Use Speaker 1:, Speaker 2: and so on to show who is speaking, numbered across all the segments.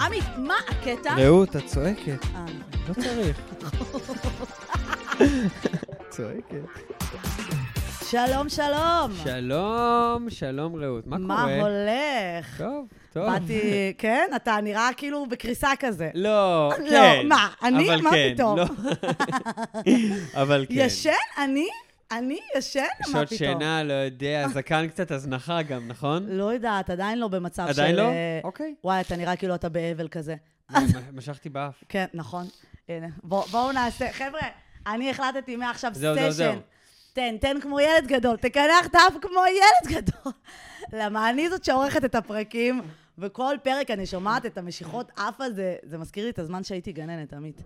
Speaker 1: עמית, מה הקטע?
Speaker 2: רעות, את צועקת.
Speaker 1: אה,
Speaker 2: לא צריך. צועקת.
Speaker 1: שלום, שלום.
Speaker 2: שלום, שלום רעות. מה
Speaker 1: מה
Speaker 2: קורה?
Speaker 1: הולך?
Speaker 2: טוב, טוב.
Speaker 1: באתי, כן? אתה נראה כאילו בקריסה כזה.
Speaker 2: לא,
Speaker 1: לא,
Speaker 2: כן.
Speaker 1: מה, אני?
Speaker 2: אבל
Speaker 1: מה
Speaker 2: כן,
Speaker 1: פתאום?
Speaker 2: לא. אבל כן.
Speaker 1: ישן? אני? אני ישן? מה
Speaker 2: שעות
Speaker 1: פתאום?
Speaker 2: שינה, לא יודע, זקן קצת הזנחה גם, נכון?
Speaker 1: לא יודעת, עדיין לא במצב של...
Speaker 2: עדיין לא?
Speaker 1: אה,
Speaker 2: אוקיי.
Speaker 1: וואי, אתה נראה כאילו אתה באבל כזה.
Speaker 2: מה, משכתי באף.
Speaker 1: כן, נכון. הנה, בוא- בואו נעשה. חבר'ה, אני החלטתי מעכשיו. סשן. תן, תן כמו ילד גדול, תקנח את האף כמו ילד גדול. למה אני זאת שעורכת את הפרקים, וכל פרק אני שומעת את המשיכות אף הזה, זה מזכיר לי את הזמן שהייתי גננת, עמית.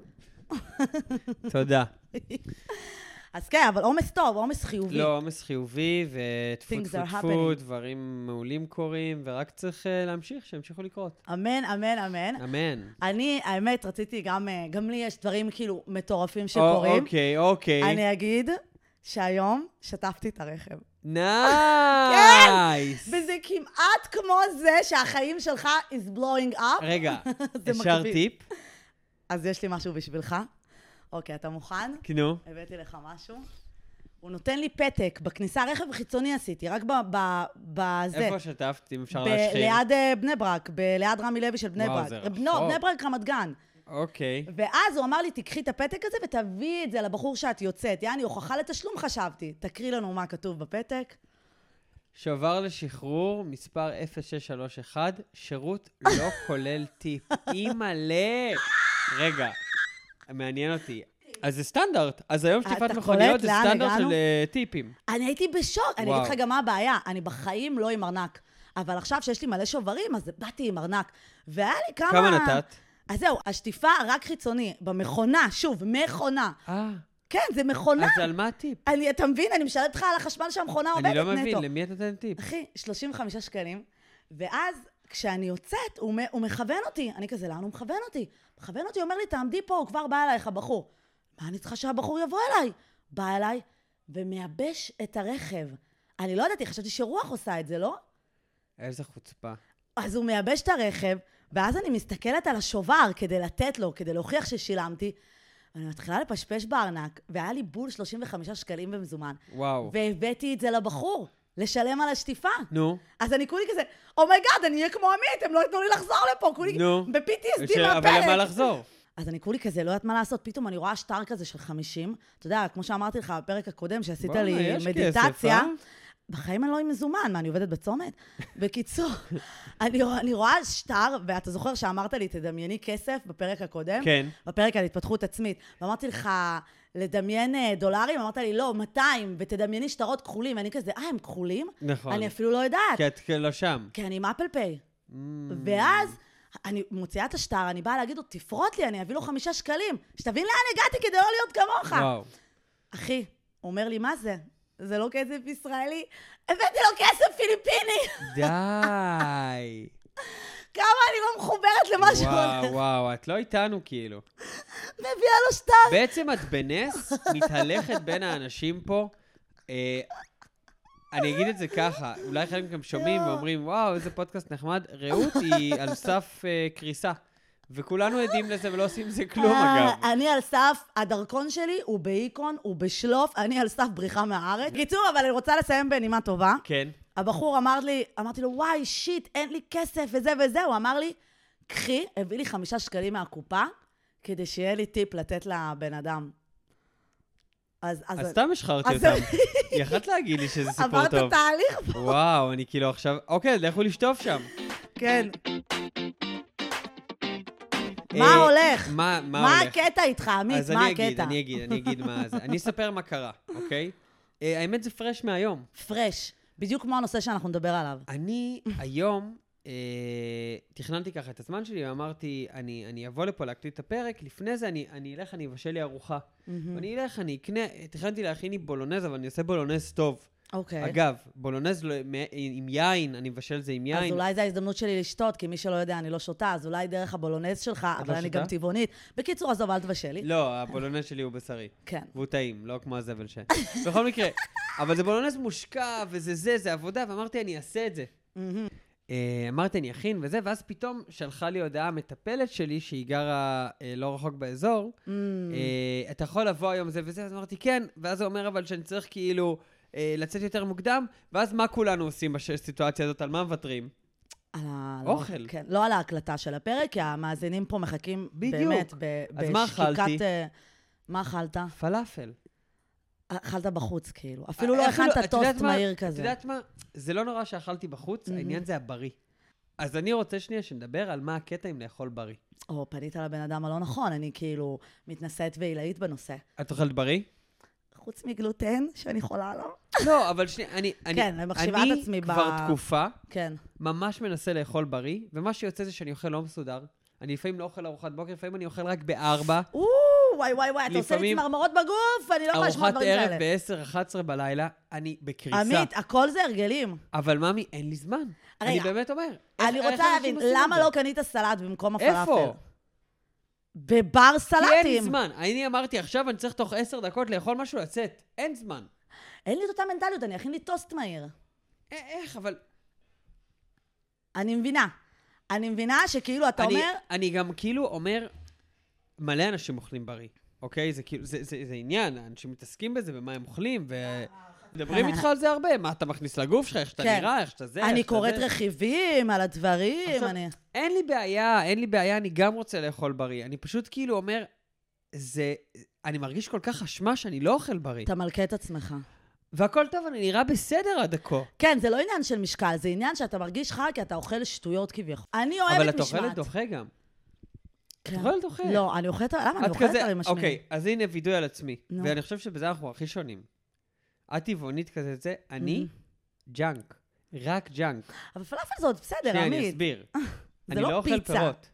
Speaker 2: תודה.
Speaker 1: אז כן, אבל עומס טוב, עומס חיובי.
Speaker 2: לא, עומס חיובי, וטפו טפו טפו. דברים מעולים קורים, ורק צריך אה, להמשיך, שימשיכו לקרות.
Speaker 1: אמן, אמן, אמן.
Speaker 2: אמן.
Speaker 1: אני, האמת, רציתי גם, אה, גם לי יש דברים כאילו מטורפים
Speaker 2: או,
Speaker 1: שקורים.
Speaker 2: אוקיי, אוקיי.
Speaker 1: אני אגיד שהיום שטפתי את הרכב.
Speaker 2: nice!
Speaker 1: וזה כמעט כמו זה שהחיים שלך is blowing up.
Speaker 2: רגע, אפשר. טיפ?
Speaker 1: אז יש לי משהו בשבילך. אוקיי, אתה מוכן?
Speaker 2: נו.
Speaker 1: הבאתי לך משהו. הוא נותן לי פתק, בכניסה רכב חיצוני עשיתי, רק ב- ב- בזה.
Speaker 2: איפה שטפת, אם אפשר
Speaker 1: ב-
Speaker 2: להשחיל?
Speaker 1: ליד אה, בני ברק, ליד רמי לוי של בני
Speaker 2: וואו,
Speaker 1: ברק.
Speaker 2: זה
Speaker 1: לא,
Speaker 2: רחוק.
Speaker 1: בני ברק רמת גן.
Speaker 2: אוקיי.
Speaker 1: ואז הוא אמר לי, תקחי את הפתק הזה ותביאי את זה לבחור שאת יוצאת. יעני, הוכחה לתשלום חשבתי. תקריא לנו מה כתוב בפתק.
Speaker 2: שובר לשחרור, מספר 0631, שירות לא כולל טיפ. אימא'לה! רגע, מעניין אותי. אז זה סטנדרט. אז היום שטיפת
Speaker 1: אתה
Speaker 2: מכוניות זה סטנדרט? של אה, טיפים.
Speaker 1: אני הייתי בשוק. אני. אגיד לך גם מה הבעיה. אני בחיים לא עם ארנק. אבל עכשיו שיש לי מלא שוברים, אז באתי עם ארנק. והיה לי כמה...
Speaker 2: כמה נתת?
Speaker 1: אז זהו, השטיפה רק חיצוני, במכונה, שוב, מכונה.
Speaker 2: אה,
Speaker 1: כן, זה מכונה.
Speaker 2: אז על מה הטיפ?
Speaker 1: אני, אתה מבין? אני משלמת לך על החשמל שהמכונה עובדת
Speaker 2: אני
Speaker 1: נטו.
Speaker 2: לא מבין, למי אתה נותן טיפ?
Speaker 1: אחי, 35 שקלים, ואז כשאני יוצאת, הוא, הוא מכוון אותי. אני כזה, לאן הוא מכוון אותי? מכוון אותי, אומר לי, תעמדי פה, הוא כבר בא אלייך, הבחור. מה אני צריכה שהבחור יבוא אליי? בא אליי ומייבש את הרכב. אני לא ידעתי, חשבתי שרוח עושה את זה, לא?
Speaker 2: איזה חוצפה.
Speaker 1: אז הוא מייבש את הרכב, ואז אני מסתכלת על השובר כדי לתת לו, כדי להוכיח ששילמתי, ואני מתחילה לפשפש בארנק, והיה לי בול 35 שקלים במזומן.
Speaker 2: וואו.
Speaker 1: והבאתי את זה לבחור, לשלם על השטיפה.
Speaker 2: נו.
Speaker 1: אז אני כולי כזה, oh my god, אני אהיה כמו עמית, הם לא ייתנו לי לחזור לפה, כולי
Speaker 2: נו.
Speaker 1: ב-PTSD
Speaker 2: ש- אבל למה
Speaker 1: מהפרק.
Speaker 2: לחזור?
Speaker 1: אז אני כולי כזה, לא יודעת מה לעשות, פתאום אני רואה שטר כזה של 50. אתה יודע, כמו שאמרתי לך בפרק הקודם, שעשית לי מדיטציה,
Speaker 2: אה?
Speaker 1: בחיים אני לא עם מזומן, מה, אני עובדת בצומת? בקיצור, אני, אני רואה שטר, ואתה זוכר שאמרת לי, תדמייני כסף בפרק הקודם?
Speaker 2: כן.
Speaker 1: בפרק על התפתחות עצמית. ואמרתי לך, לדמיין אה, דולרים? אמרת לי, לא, 200, ותדמייני שטרות כחולים. ואני כזה, אה, הם כחולים?
Speaker 2: נכון.
Speaker 1: אני אפילו לא יודעת.
Speaker 2: כי את לא שם.
Speaker 1: כי אני עם אפל פיי.
Speaker 2: Mm.
Speaker 1: ואז אני מוציאה את השטר, אני באה להגיד לו, תפרוט לי, אני אביא לו חמישה שקלים. שתבין לאן הגעתי כדי לא להיות כמוך.
Speaker 2: וואו.
Speaker 1: אחי, הוא אומר לי, מה זה? זה לא כסף ישראלי? הבאתי לו כסף פיליפיני.
Speaker 2: די.
Speaker 1: כמה אני לא מחוברת למה שהולך.
Speaker 2: וואו, וואו, את לא איתנו כאילו.
Speaker 1: מביאה לו שטר.
Speaker 2: בעצם את בנס מתהלכת בין האנשים פה. אה, אני אגיד את זה ככה, אולי חלק מכם שומעים. ואומרים, וואו, איזה פודקאסט נחמד. רעות היא על סף אה, קריסה. וכולנו עדים לזה ולא עושים עם זה כלום,
Speaker 1: אה,
Speaker 2: אגב.
Speaker 1: אני על סף, הדרכון שלי הוא בהיקון, הוא בשלוף, אני על סף בריחה מהארץ. בקיצור, אבל אני רוצה לסיים בנימה טובה.
Speaker 2: כן.
Speaker 1: הבחור אמר לי, אמרתי לו, וואי, שיט, אין לי כסף וזה וזה. הוא אמר לי, קחי, הביא לי חמישה שקלים מהקופה, כדי שיהיה לי טיפ לתת לבן אדם. אז...
Speaker 2: אז סתם השחרתי
Speaker 1: אז-
Speaker 2: אותם. יכלת להגיד לי שזה סיפור
Speaker 1: עברת
Speaker 2: טוב.
Speaker 1: תהליך?
Speaker 2: וואו, אני כאילו עכשיו... אוקיי, לכו לשטוף שם.
Speaker 1: כן.
Speaker 2: אה,
Speaker 1: מה הולך?
Speaker 2: מה מה
Speaker 1: מה
Speaker 2: הולך?
Speaker 1: הקטע איתך, עמית?
Speaker 2: אז
Speaker 1: מה
Speaker 2: אני אגיד,
Speaker 1: הקטע?
Speaker 2: אני אגיד, אני אגיד מה זה. אני אספר מה קרה, אוקיי? אה, האמת זה פרש מהיום.
Speaker 1: פרש. בדיוק כמו הנושא שאנחנו נדבר עליו.
Speaker 2: אני היום אה, תכננתי ככה את הזמן שלי, ואמרתי, אני, אני אבוא לפה להקליט את הפרק, לפני זה אני, אני אלך, אני אבשל לי ארוחה. אני אלך, אני אקנה, תכננתי להכין לי בולונז, אבל אני אעשה בולונז טוב.
Speaker 1: אוקיי.
Speaker 2: אגב, בולונז לא- עם יין, אני מבשל את זה עם
Speaker 1: אז
Speaker 2: יין.
Speaker 1: אולי זו ההזדמנות שלי לשתות, כי מי שלא יודע, אני לא שותה, אז אולי דרך הבולונז שלך, אבל
Speaker 2: לא
Speaker 1: אני
Speaker 2: שותה?
Speaker 1: גם טבעונית. בקיצור, עזוב, אל תבשל לי.
Speaker 2: לא, הבולונז שלי הוא בשרי.
Speaker 1: כן.
Speaker 2: והוא טעים, לא כמו הזבל ש... בכל מקרה, אבל זה בולונז מושקע, וזה זה, זה עבודה, ואמרתי, אני אעשה את זה. אה, אמרתי, אני אכין וזה, ואז פתאום שלחה לי הודעה המטפלת שלי, שהיא גרה אה, לא רחוק באזור,
Speaker 1: Mm.
Speaker 2: אה, אתה יכול לבוא היום זה וזה, אז אמרתי, כן, ואז הוא אומר, אבל שאני צריך כאילו אה, לצאת יותר מוקדם, ואז מה כולנו עושים בסיטואציה הזאת, על מה מוותרים?
Speaker 1: על ה...
Speaker 2: אוכל.
Speaker 1: לא, כן, לא על ההקלטה של הפרק, כי המאזינים פה מחכים
Speaker 2: בדיוק.
Speaker 1: באמת ב,
Speaker 2: אז מה אכלתי?
Speaker 1: אה, מה אכלת?
Speaker 2: פלאפל.
Speaker 1: אכלת בחוץ, כאילו. אפילו לא
Speaker 2: אה, אפילו-
Speaker 1: הכנת
Speaker 2: את יודעת
Speaker 1: טוסט
Speaker 2: מה?
Speaker 1: מהיר
Speaker 2: את
Speaker 1: כזה.
Speaker 2: יודעת מה? זה לא נורא שאכלתי בחוץ. העניין זה הבריא. אז אני רוצה שנייה שנדבר על מה הקטע עם לאכול בריא.
Speaker 1: או, פנית לבן אדם הלא נכון, אני כאילו מתנשאת ועילאית בנושא.
Speaker 2: את אוכלת בריא?
Speaker 1: חוץ מגלוטן, שאני חולה עליו.
Speaker 2: לא, אבל שנייה, אני... אני-
Speaker 1: כן, אני מחשיבה את עצמי
Speaker 2: אני
Speaker 1: ב-
Speaker 2: כבר תקופה
Speaker 1: כן.
Speaker 2: ממש מנסה לאכול בריא, ומה שיוצא זה שאני אוכל לא מסודר. אני לפעמים לא אוכל ארוחת בוקר, לפעמים אני אוכל רק בארבע.
Speaker 1: וואי, וואי, וואי, אתה עושה לי צמרמורות בגוף, אני לא יכולה לשמוע
Speaker 2: ארוחת
Speaker 1: דברים
Speaker 2: ערב
Speaker 1: כאלה.
Speaker 2: ב-10-11 בלילה, אני בקריסה.
Speaker 1: עמית, הכל זה הרגלים.
Speaker 2: אבל ממי, אין לי זמן.
Speaker 1: רגע,
Speaker 2: אני באמת אומר.
Speaker 1: אני רוצה להבין, למה? לא קנית סלט במקום הפלאפל?
Speaker 2: איפה?
Speaker 1: בבר
Speaker 2: כי אין
Speaker 1: סלטים.
Speaker 2: זמן. אני אמרתי, עכשיו אני צריך תוך עשר דקות לאכול משהו לצאת. אין זמן.
Speaker 1: אין לי את אותה מנטליות, אני אכין לי טוסט מהיר.
Speaker 2: א- איך, אבל...
Speaker 1: אני מבינה. אני מבינה שכאילו, אתה
Speaker 2: אני,
Speaker 1: אומר,
Speaker 2: אני גם כאילו אומר, מלא אנשים אוכלים בריא, אוקיי? זה כאילו, זה, זה, זה עניין, אנשים מתעסקים בזה, ומה הם אוכלים, ומדברים איתך על זה הרבה, מה אתה מכניס לגוף שלך, איך שאתה
Speaker 1: כן.
Speaker 2: נראה, איך שאתה זה, איך
Speaker 1: אני
Speaker 2: שאתה
Speaker 1: קוראת
Speaker 2: זה.
Speaker 1: רכיבים על הדברים,
Speaker 2: עכשיו,
Speaker 1: אני...
Speaker 2: אין לי בעיה, אין לי בעיה, אני גם רוצה לאכול בריא. אני פשוט כאילו אומר, זה... אני מרגיש כל כך אשמה שאני לא אוכל בריא.
Speaker 1: אתה מלכה את עצמך.
Speaker 2: והכל טוב, אני נראה בסדר עד כה.
Speaker 1: כן, זה לא עניין של משקל, זה עניין שאתה מרגיש חרא כי אתה אוכל שטויות כביכול. אני אוהבת
Speaker 2: אבל
Speaker 1: משמעת.
Speaker 2: את אוכלת דוחה גם.
Speaker 1: כן.
Speaker 2: את אוכלת דוחה.
Speaker 1: לא, אני אוכלת, למה? אני אוכלת דברים משמינים.
Speaker 2: אוקיי, אז הנה וידוי על עצמי. ואני חושב שבזה אנחנו הכי שונים. את טבעונית כזה, זה, אני ג'אנק. רק ג'אנק.
Speaker 1: אבל פלאפל זה עוד בסדר,
Speaker 2: שנייה, אני
Speaker 1: עמית.
Speaker 2: אסביר. אני
Speaker 1: לא
Speaker 2: לא אוכל. פירות.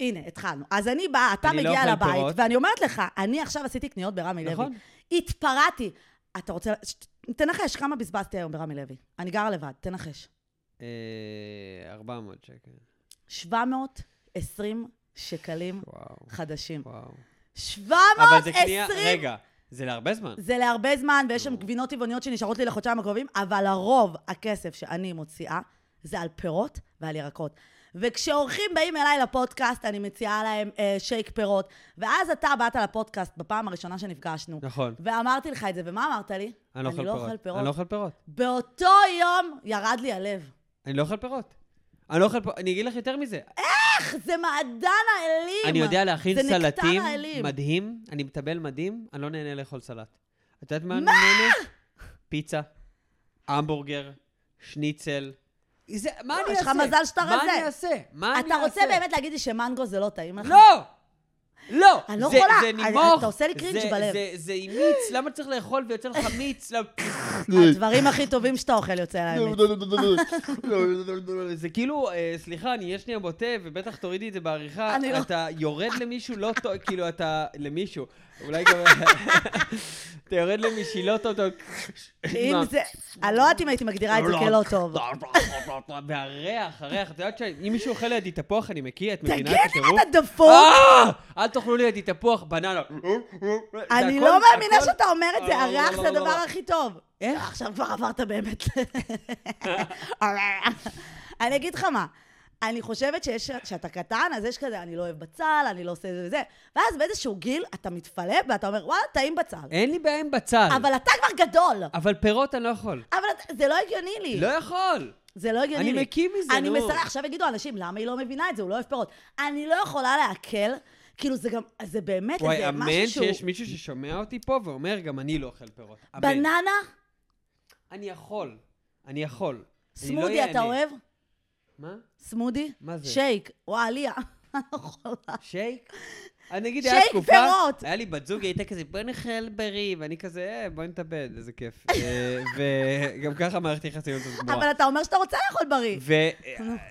Speaker 1: הנה, התחלנו. אז אני באה, אתה
Speaker 2: לא
Speaker 1: מגיע לבית. ואני אומרת לך, אני עכשיו עשיתי קניות ברמי לוי.
Speaker 2: נכון?
Speaker 1: התפרעתי. אתה רוצה... תנחש, כמה בזבזתי היום ברמי לוי? אני גרה לבד, תנחש.
Speaker 2: אה, 400 שקל.
Speaker 1: 720 שקלים חדשים.
Speaker 2: וואו.
Speaker 1: 720!
Speaker 2: אבל זה קנייה, רגע, זה להרבה זמן.
Speaker 1: זה להרבה זמן, ויש שם גבינות טבעוניות שנשארות לי לחודשיים הקרובים, אבל הרוב הכסף שאני מוציאה זה על פירות ועל ירקות. וכשאורחים באים אליי לפודקאסט, אני מציעה להם אה, שייק פירות. ואז אתה באת לפודקאסט בפעם הראשונה שנפגשנו,
Speaker 2: נכון.
Speaker 1: ואמרתי לך את זה, ומה אמרת לי?
Speaker 2: אני לא אוכל פירות. אני לא אוכל פירות.
Speaker 1: באותו יום ירד לי הלב.
Speaker 2: אני לא אוכל פירות. אני לא אוכל פירות. אני אגיד לך יותר מזה.
Speaker 1: איך? זה מעדן האלים!
Speaker 2: אני יודע להכין
Speaker 1: זה
Speaker 2: סלטים
Speaker 1: האלים.
Speaker 2: מדהים, אני מטבל מדהים, אני לא נהנה לאכול סלט. את יודעת מה אני נהנה? פיצה, המבורגר, שניצל. זה, מה אני
Speaker 1: יש לך
Speaker 2: אעשה?
Speaker 1: מזל שאתה
Speaker 2: מה
Speaker 1: רזה.
Speaker 2: אני אעשה? מה אני אעשה?
Speaker 1: אתה רוצה באמת להגיד לי שמנגו זה לא טעים לך?
Speaker 2: לא! לא!
Speaker 1: אני לא
Speaker 2: זה-
Speaker 1: יכולה.
Speaker 2: זה נימוך.
Speaker 1: אתה עושה לי קרינג'
Speaker 2: זה-
Speaker 1: בלב.
Speaker 2: זה- זה עם מיץ, למה צריך לאכול ויוצא לך מיץ? למה-
Speaker 1: הדברים הכי טובים שאתה אוכל יוצא להם.
Speaker 2: זה כאילו, אה, סליחה, אני אהיה שנייה בוטה, ובטח תורידי את זה בעריכה.
Speaker 1: לא-
Speaker 2: אתה יורד למישהו לא טוב, כאילו אתה, למישהו, אולי גם... אתה יורד למישהי לא טוב.
Speaker 1: אם זה... אני לא יודעת אם הייתי מגדירה את זה כלא טוב.
Speaker 2: והריח, הריח, את יודעת שאם מישהו אוכל לידי תפוח, אני מקיא, את מבינה
Speaker 1: תגיד
Speaker 2: את
Speaker 1: לי,
Speaker 2: הטירוף?
Speaker 1: אתה דפוק?
Speaker 2: אל תאכלו לידי תפוח, בננה.
Speaker 1: אני
Speaker 2: זה
Speaker 1: לא מאמינה שאתה אומר את זה,
Speaker 2: לא, לא,
Speaker 1: הריח
Speaker 2: לא,
Speaker 1: זה
Speaker 2: לא,
Speaker 1: הדבר. הכי טוב.
Speaker 2: איך?
Speaker 1: עכשיו כבר עברת באמת. אני אגיד לך מה, אני חושבת שיש, קטן, אז יש כזה, אני לא אוהב בצל, אני לא עושה זה וזה, ואז באיזשהו גיל אתה מתפלא ואתה אומר, וואלה, טעים בצל.
Speaker 2: אין לי בעיה עם בצל.
Speaker 1: אבל אתה כבר גדול.
Speaker 2: אבל פירות אני לא יכול.
Speaker 1: אבל זה לא הגיוני לי.
Speaker 2: לא יכול.
Speaker 1: זה לא הגיוני לי.
Speaker 2: אני מקיא מזה,
Speaker 1: אני
Speaker 2: נו.
Speaker 1: מסרב, עכשיו יגידו אנשים, למה היא לא מבינה את זה? הוא לא אוהב פירות. אני לא יכולה לעכל, כאילו זה גם, זה באמת
Speaker 2: וואי,
Speaker 1: איזה
Speaker 2: אמן
Speaker 1: משהו שהוא...
Speaker 2: שיש מישהו ששומע אותי פה ואומר, גם אני לא אוכל פירות. אמן.
Speaker 1: בננה,
Speaker 2: אני יכול. אני יכול. אני לא
Speaker 1: סמודי אתה. אוהב?
Speaker 2: מה?
Speaker 1: סמודי?
Speaker 2: מה זה?
Speaker 1: שייק, וואי, עליה. אני לא.
Speaker 2: שייק? אני נגיד,
Speaker 1: שייק
Speaker 2: היה תקופה,
Speaker 1: פירות.
Speaker 2: היה לי בת זוג, היא הייתה כזה, בוא נאכל בריא, ואני כזה, אה, בוא נתאבד, איזה כיף. אה, וגם ככה מערכת יחסים הזאת גמורה.
Speaker 1: אבל אתה אומר שאתה רוצה לאכול בריא.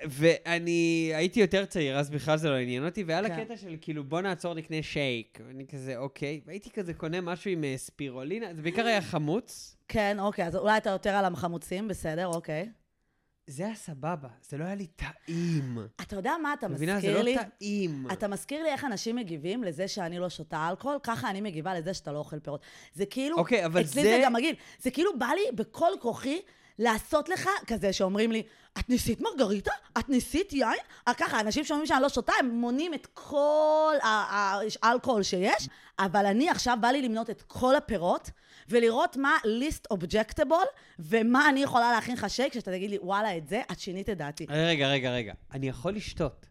Speaker 2: ואני הייתי יותר צעיר, אז בכלל זה לא עניין אותי, והיה לה
Speaker 1: כן.
Speaker 2: קטע של כאילו, בוא נעצור, נקנה שייק. ואני כזה, אוקיי. והייתי כזה קונה משהו עם אה, ספירולינה, זה בעיקר היה חמוץ.
Speaker 1: כן, אוקיי, אז אולי אתה יותר על החמוצים, בסדר, אוקיי.
Speaker 2: זה היה סבבה, זה לא היה לי טעים.
Speaker 1: אתה יודע מה אתה
Speaker 2: מבינה? זה
Speaker 1: מזכיר
Speaker 2: לא
Speaker 1: לי?
Speaker 2: טעים.
Speaker 1: אתה מזכיר לי איך אנשים מגיבים לזה שאני לא שותה אלכוהול, ככה אני מגיבה לזה שאתה לא אוכל פירות. זה כאילו,
Speaker 2: אוקיי, אבל
Speaker 1: אצלי
Speaker 2: זה-
Speaker 1: זה גם מגעיל. זה כאילו בא לי בכל כוחי לעשות לך כזה שאומרים לי, את ניסית מרגריטה? את ניסית יין? אה, ככה, אנשים שאומרים שאני לא שותה, הם מונים את כל האלכוהול שיש, אבל אני עכשיו בא לי למנות את כל הפירות, ולראות מה least objectable, ומה אני יכולה להכין לך שייק, שאתה תגיד לי, וואלה, את זה, את שינית את דעתי.
Speaker 2: רגע, רגע, רגע. אני יכול לשתות.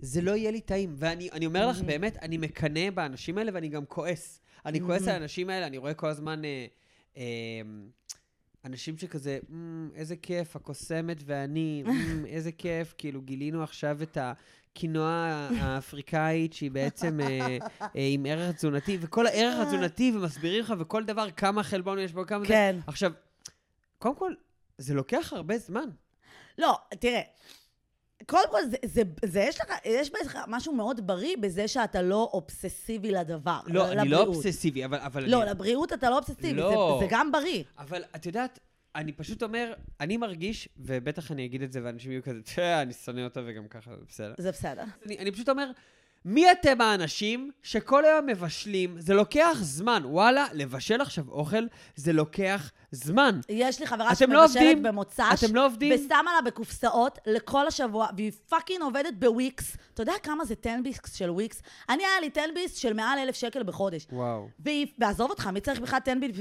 Speaker 2: זה לא יהיה לי טעים. ואני אני אומר לך, באמת, אני מקנא באנשים האלה ואני גם כועס. אני כועס על האנשים האלה, אני רואה כל הזמן אה, אה, אנשים שכזה, "מ, איזה כיף, הקוסמת ואני, "מ, איזה כיף, כאילו גילינו עכשיו את הקינוע האפריקאית שהיא בעצם אה, אה, עם ערך תזונתי, וכל הערך התזונתי, ומסבירים לך, וכל דבר, כמה חלבון יש בו, כמה זה.
Speaker 1: כן.
Speaker 2: עכשיו, קודם כל, זה לוקח הרבה זמן.
Speaker 1: לא, תראה, קודם כל, זה, זה, זה יש לך, יש בך משהו מאוד בריא בזה שאתה לא אובססיבי לדבר.
Speaker 2: לא, אני לא
Speaker 1: לבריאות.
Speaker 2: אובססיבי, אבל... אבל
Speaker 1: לא,
Speaker 2: אני...
Speaker 1: לבריאות אתה לא אובססיבי,
Speaker 2: לא.
Speaker 1: זה, זה גם בריא.
Speaker 2: אבל את יודעת, אני פשוט אומר, אני מרגיש, ובטח אני אגיד את זה, ואנשים יהיו כזה, תראה, אני שונא אותו וגם ככה, זה בסדר.
Speaker 1: זה בסדר.
Speaker 2: אני, אני פשוט אומר, מי אתם האנשים שכל היום מבשלים? זה לוקח זמן. וואלה, לבשל עכשיו אוכל, זה לוקח זמן.
Speaker 1: יש לי חברה
Speaker 2: לא
Speaker 1: שמבשלת
Speaker 2: עובדים?
Speaker 1: במוצ"ש,
Speaker 2: אתם לא עובדים?
Speaker 1: ושמה לה בקופסאות לכל השבוע, והיא fucking עובדת ב Wix. אתה יודע כמה זה תן ביס של Wix? אני, היה לי תן ביס של מעל אלף שקל בחודש.
Speaker 2: וואו.
Speaker 1: והיא, ועזוב אותך, מי צריך בכלל תן ביס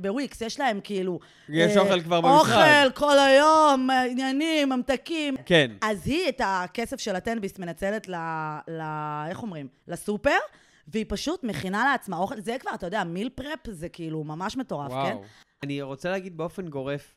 Speaker 1: בוויקס? יש להם כאילו...
Speaker 2: יש
Speaker 1: אה,
Speaker 2: אוכל כבר במשרד.
Speaker 1: אוכל כל היום, עניינים, ממתקים.
Speaker 2: כן.
Speaker 1: אז היא את הכסף של הטנביס מנצלת ל... ל... איך אומרים? לסופר, והיא פשוט מכינה לעצמה אוכל. זה כבר, אתה יודע, מיל פרפ זה כאילו ממש מטורף, כן?
Speaker 2: וואו. אני רוצה להגיד באופן גורף,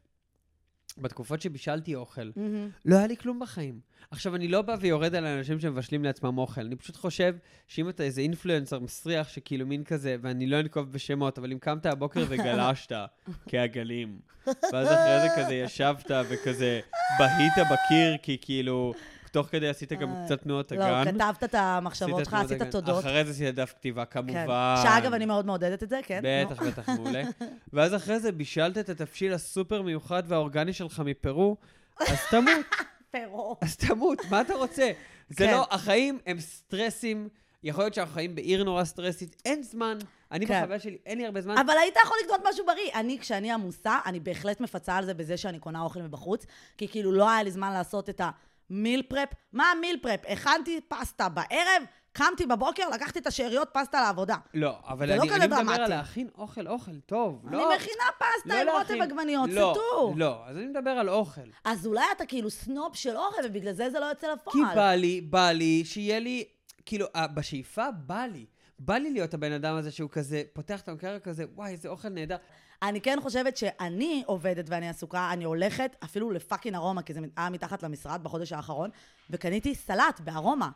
Speaker 2: בתקופות שבישלתי אוכל,
Speaker 1: מהמם.
Speaker 2: לא היה לי כלום בחיים. עכשיו, אני לא בא ויורד על אנשים שמבשלים לעצמם אוכל. אני פשוט חושב שאם אתה איזה אינפלואנסר מסריח, שכאילו מין כזה, ואני לא אנקוב בשמות, אבל אם קמת הבוקר וגלשת כעגלים, ואז אחרי זה כזה ישבת וכזה בהית בקיר, כי כאילו, תוך כדי עשית גם
Speaker 1: אה,
Speaker 2: קצת תנועות
Speaker 1: לא,
Speaker 2: הגן.
Speaker 1: כתבת את המחשבות שלך, עשית. תודות.
Speaker 2: אחרי זה עשית דף כתיבה,
Speaker 1: כן.
Speaker 2: כמובן.
Speaker 1: שאגב, אני מאוד מעודדת את זה, כן?
Speaker 2: בטח, בטח, מעולה. ואז אחרי זה בישלת את התבשיל הסופר מיוחד והאורגני שלך מפרו, אז תמות.
Speaker 1: פרו.
Speaker 2: אז תמות, מה אתה רוצה? זה
Speaker 1: כן.
Speaker 2: לא, החיים הם סטרסים, יכול להיות שאנחנו חיים בעיר נורא סטרסית, אין זמן. אני
Speaker 1: כן.
Speaker 2: בחוויה שלי, אין לי הרבה זמן.
Speaker 1: אבל היית יכול לקנות משהו בריא. אני, כשאני עמוסה, אני בהחלט מפצה על זה בזה שאני קונה אוכל מבחוץ, כי כאילו לא היה לי זמן לעשות את ה meal prep. מה ה meal prep? הכנתי פסטה בערב, קמתי בבוקר, לקחתי את השאריות פסטה לעבודה.
Speaker 2: לא, אבל
Speaker 1: זה לא
Speaker 2: אני אני מדבר. על להכין אוכל, אוכל טוב.
Speaker 1: אני
Speaker 2: לא,
Speaker 1: מכינה פסטה
Speaker 2: לא
Speaker 1: עם רוטב עגבניות,
Speaker 2: לא,
Speaker 1: סטו.
Speaker 2: לא, אז אני מדבר על אוכל.
Speaker 1: אז אולי אתה כאילו סנוב של אוכל, ובגלל זה זה לא יוצא
Speaker 2: כי
Speaker 1: לפועל.
Speaker 2: בא לי, בא לי, שיהיה לי, כאילו, אה, בשאיפה בא לי. בא לי להיות הבן אדם הזה שהוא כזה, פותח את המקרר כזה, וואי, איזה אוכל נהדר.
Speaker 1: אני כן חושבת שאני עובדת ואני עסוקה, אני הולכת אפילו לפאקינג ארומה, כי זה היה מתחת למשרד בחודש האחרון, וקניתי סלט בארומה.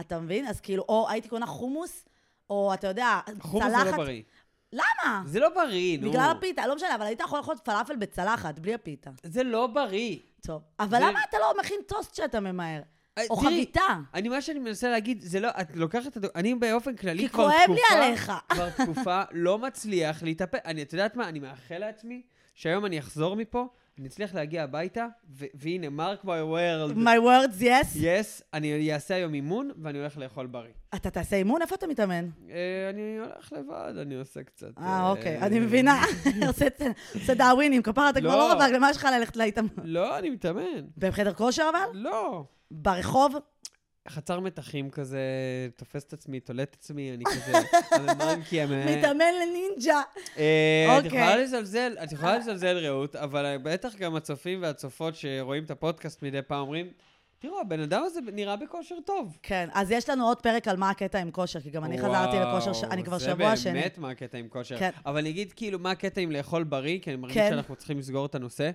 Speaker 1: אתה מבין? אז כאילו, או הייתי קונה חומוס, או אתה יודע,
Speaker 2: חומוס זה לא בריא.
Speaker 1: למה?
Speaker 2: זה לא בריא, נו.
Speaker 1: בגלל הפיתה, לא משנה, אבל היית יכול לאכול פלאפל בצלחת, בלי הפיתה.
Speaker 2: זה לא בריא.
Speaker 1: טוב. אבל
Speaker 2: זה-
Speaker 1: למה אתה לא מכין טוסט שאתה ממהר?
Speaker 2: אה,
Speaker 1: או
Speaker 2: תראי,
Speaker 1: חביתה?
Speaker 2: אני, מה שאני מנסה להגיד, זה לא, את לוקחת את הדו... אני באופן כללי
Speaker 1: כי
Speaker 2: כבר
Speaker 1: כואב
Speaker 2: תקופה...
Speaker 1: לי עליך.
Speaker 2: כבר תקופה לא מצליח להתאפק. אני, את יודעת מה? אני מאחל לעצמי שהיום אני אחזור מפה, אני אצליח להגיע הביתה, ו- והנה, mark my world.
Speaker 1: My words, yes.
Speaker 2: yes, אני אעשה היום אימון, ואני הולך לאכול בריא.
Speaker 1: אתה תעשה אימון? איפה אתה מתאמן?
Speaker 2: אה, אני הולך לבד, אני עושה קצת...
Speaker 1: אה, אוקיי, אני מבינה. עושה דאווינים, כפרה, אתה כבר
Speaker 2: לא.
Speaker 1: לא רווק, למה יש לך ללכת להתאמן?
Speaker 2: לא, אני מתאמן.
Speaker 1: בחדר כושר אבל?
Speaker 2: לא.
Speaker 1: ברחוב?
Speaker 2: חצר מתחים כזה, תופס את עצמי, תולה את עצמי, אני כזה, הממנקי, המ...
Speaker 1: מתאמן לנינג'ה.
Speaker 2: אה, את
Speaker 1: אוקיי.
Speaker 2: יכולה לזלזל, את יכולה לזלזל, רעות, אבל בטח גם הצופים והצופות שרואים את הפודקאסט מדי פעם אומרים, תראו, הבן אדם הזה נראה בכושר טוב.
Speaker 1: כן, אז יש לנו עוד פרק על מה הקטע עם כושר, כי גם אני חזרתי לכושר, אני כבר שבוע שני.
Speaker 2: זה באמת מה הקטע עם כושר.
Speaker 1: כן.
Speaker 2: אבל אני אגיד כאילו מה הקטע עם לאכול בריא, כי אני מרגיש
Speaker 1: כן.
Speaker 2: שאנחנו צריכים לסגור את הנושא.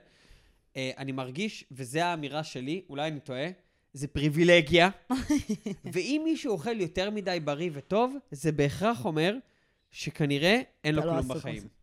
Speaker 2: אה, אני מרגיש, וזו האמירה שלי, אולי אני טועה, זה פריבילגיה. ואם מישהו אוכל יותר מדי בריא וטוב, זה בהכרח אומר שכנראה אין לו
Speaker 1: לא
Speaker 2: כלום בחיים.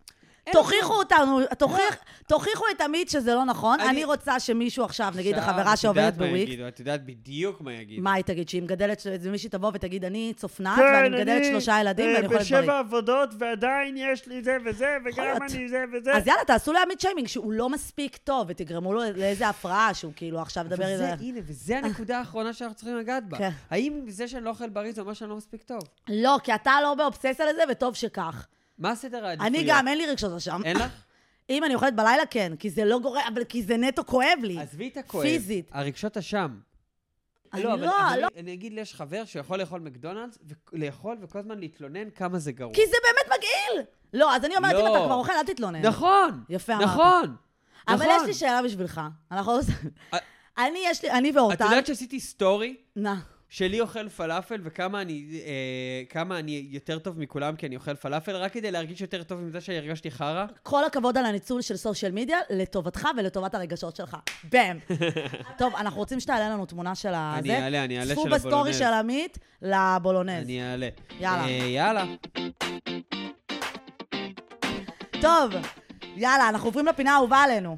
Speaker 1: תוכיחו. אותנו, תוכיח- תוכיחו את עמית שזה לא נכון.
Speaker 2: אני-
Speaker 1: אני רוצה שמישהו עכשיו, נגיד
Speaker 2: עכשיו,
Speaker 1: החברה שעובדת בוויקס,
Speaker 2: יגידו, את יודעת בדיוק מה יגידו.
Speaker 1: מה היא תגיד? שהיא מגדלת, איזה מישהי תבוא ותגיד, אני צופנת,
Speaker 2: כן,
Speaker 1: ואני מגדלת שלושה ילדים, ואני אוכלת בריא.
Speaker 2: עבודות, ועדיין יש לי זה וזה,
Speaker 1: וגם להיות.
Speaker 2: אני זה וזה.
Speaker 1: אז יאללה, תעשו לעמית שיימינג שהוא לא מספיק טוב, ותגרמו לו לאיזה הפרעה שהוא כאילו עכשיו מדבר
Speaker 2: וזה,
Speaker 1: איזה...
Speaker 2: הנה, וזה הנקודה האחרונה שאנחנו צריכים לגעת בה.
Speaker 1: כן.
Speaker 2: האם זה שאני לא אוכל בריא זה אומר שאני לא מספיק טוב?
Speaker 1: לא, כי אתה לא באובססיה לזה, וטוב שכך.
Speaker 2: מה סדר העדיפויות?
Speaker 1: אני גם, אין לי רגשות אשם.
Speaker 2: אין לך?
Speaker 1: אם אני אוכלת בלילה, כן, כי זה לא גורם, אבל כי זה נטו כואב לי.
Speaker 2: עזבי את הכואב.
Speaker 1: פיזית.
Speaker 2: הרגשות אשם.
Speaker 1: אני
Speaker 2: לא, אבל,
Speaker 1: לא,
Speaker 2: אבל
Speaker 1: לא.
Speaker 2: אני אגיד לי, יש חבר שיכול לאכול מקדונלדס, ולאכול וכל הזמן להתלונן כמה זה גרוע.
Speaker 1: כי זה באמת מגעיל. לא, אז אני אומרת, אם
Speaker 2: לא.
Speaker 1: אתה כבר אוכל, אל תתלונן.
Speaker 2: נכון,
Speaker 1: יפה אמרת.
Speaker 2: נכון.
Speaker 1: אבל
Speaker 2: נכון.
Speaker 1: יש לי שאלה בשבילך. אנחנו לא...
Speaker 2: אה.
Speaker 1: אני, יש לי, אני
Speaker 2: את
Speaker 1: ואורטל...
Speaker 2: יודעת שעשיתי סטורי
Speaker 1: נא.
Speaker 2: שלי אוכל פלאפל, וכמה אני, אה, כמה אני יותר טוב מכולם כי אני אוכל פלאפל, רק כדי להרגיש יותר טוב עם זה שהרגשתי חרא?
Speaker 1: כל הכבוד על הניצול של social media לטובתך ולטובת הרגשות שלך. Bam. טוב, אנחנו רוצים שתעלה לנו תמונה של הזה.
Speaker 2: אני אעלה, אני אעלה של
Speaker 1: צפו בסטורי
Speaker 2: הבולונז.
Speaker 1: של עמית לבולונז.
Speaker 2: אני אעלה.
Speaker 1: יאללה.
Speaker 2: אה, יאללה.
Speaker 1: טוב, יאללה, אנחנו עוברים לפינה האהובה עלינו.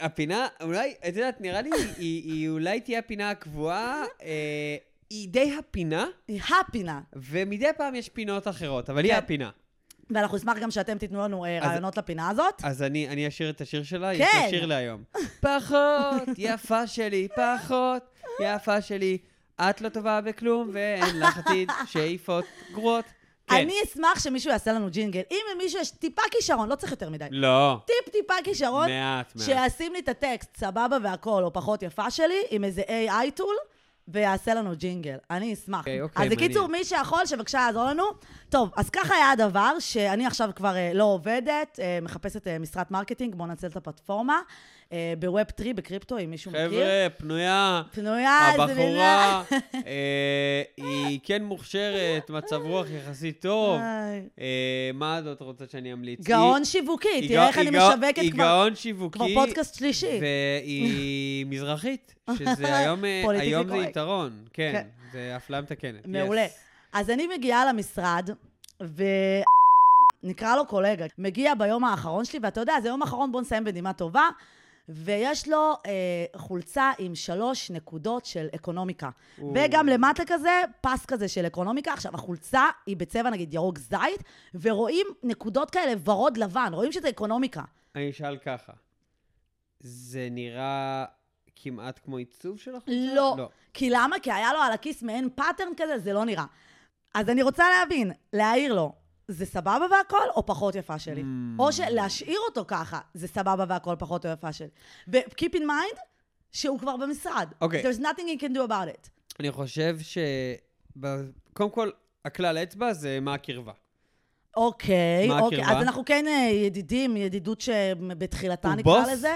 Speaker 2: הפינה, אולי, את יודעת, נראה לי, היא, היא אולי תהיה הפינה הקבועה. אה, היא די הפינה,
Speaker 1: היא הפינה.
Speaker 2: ומדי פעם יש פינות אחרות, אבל היא
Speaker 1: כן.
Speaker 2: הפינה.
Speaker 1: ואנחנו נשמח גם שאתם תיתנו לנו אה,
Speaker 2: אז-
Speaker 1: רעיונות לפינה הזאת.
Speaker 2: אז אני, אני אשיר את השיר שלה? יש
Speaker 1: כן.
Speaker 2: לה שיר להיום. פחות, יפה שלי, פחות, יפה שלי. את לא טובה בכלום ואין לך עתיד, שאיפות גרועות. כן.
Speaker 1: אני אשמח שמישהו יעשה לנו ג'ינגל. אם למישהו יש טיפה כישרון, לא צריך יותר מדי.
Speaker 2: לא,
Speaker 1: טיפ-טיפה כישרון,
Speaker 2: מעט, מעט.
Speaker 1: שישים לי את הטקסט, סבבה והכל, או פחות יפה שלי, עם איזה AI tool, ויעשה לנו ג'ינגל. אני אשמח.
Speaker 2: אוקיי, אוקיי,
Speaker 1: אז בקיצור,
Speaker 2: מעניין.
Speaker 1: מי שיכול, שבבקשה יעזור לנו. טוב, אז ככה היה הדבר, שאני עכשיו כבר אה, לא עובדת, אה, מחפשת אה, משרת marketing, בואו ננצל את הפלטפורמה. אה, בווב 3, בקריפטו, אם מישהו מכיר.
Speaker 2: חבר'ה, פנויה.
Speaker 1: פנויה, מילה.
Speaker 2: הבחורה, אה, היא כן מוכשרת, מצב רוח יחסית טוב. אה, מה עוד את רוצה שאני אמליץ?
Speaker 1: גאון
Speaker 2: היא-
Speaker 1: שיווקי,
Speaker 2: היא
Speaker 1: תראה איך אני
Speaker 2: היא
Speaker 1: משווקת
Speaker 2: היא
Speaker 1: כבר
Speaker 2: גאון שיווקי.
Speaker 1: כבר פודקאסט שלישי.
Speaker 2: והיא מזרחית, שזה היום, היום זה. יתרון. כן,
Speaker 1: כן.
Speaker 2: זה אפליה מתקנת.
Speaker 1: מעולה. אז אני מגיעה למשרד, ו... נקרא לו קולגה. מגיע ביום האחרון שלי, ואתה יודע, זה יום האחרון, בוא נסיים בנימה טובה, ויש לו אה, חולצה עם שלוש נקודות של אקונומיקה.
Speaker 2: או.
Speaker 1: וגם למטה כזה, פס כזה של אקונומיקה. עכשיו, החולצה היא בצבע נגיד ירוק זית, ורואים נקודות כאלה ורוד לבן, רואים שזה אקונומיקה.
Speaker 2: אני אשאל ככה, זה נראה כמעט כמו עיצוב של החולצה?
Speaker 1: לא.
Speaker 2: לא.
Speaker 1: כי למה? כי היה לו על הכיס מעין pattern כזה, זה לא נראה. אז אני רוצה להבין, להעיר לו, זה סבבה והכל, או פחות יפה שלי?
Speaker 2: Mm.
Speaker 1: או שלהשאיר אותו ככה, זה סבבה והכל פחות או יפה שלי. ו-keep in mind, שהוא כבר במשרד.
Speaker 2: אוקיי.
Speaker 1: There's nothing he can do about it.
Speaker 2: אני חושב ש... קודם כל, הכלל אצבע זה מה הקרבה.
Speaker 1: אוקיי,
Speaker 2: מה
Speaker 1: אוקיי.
Speaker 2: הקרבה?
Speaker 1: אז אנחנו כן אה, ידידים, ידידות שבתחילתה נקרא
Speaker 2: בוס?
Speaker 1: לזה.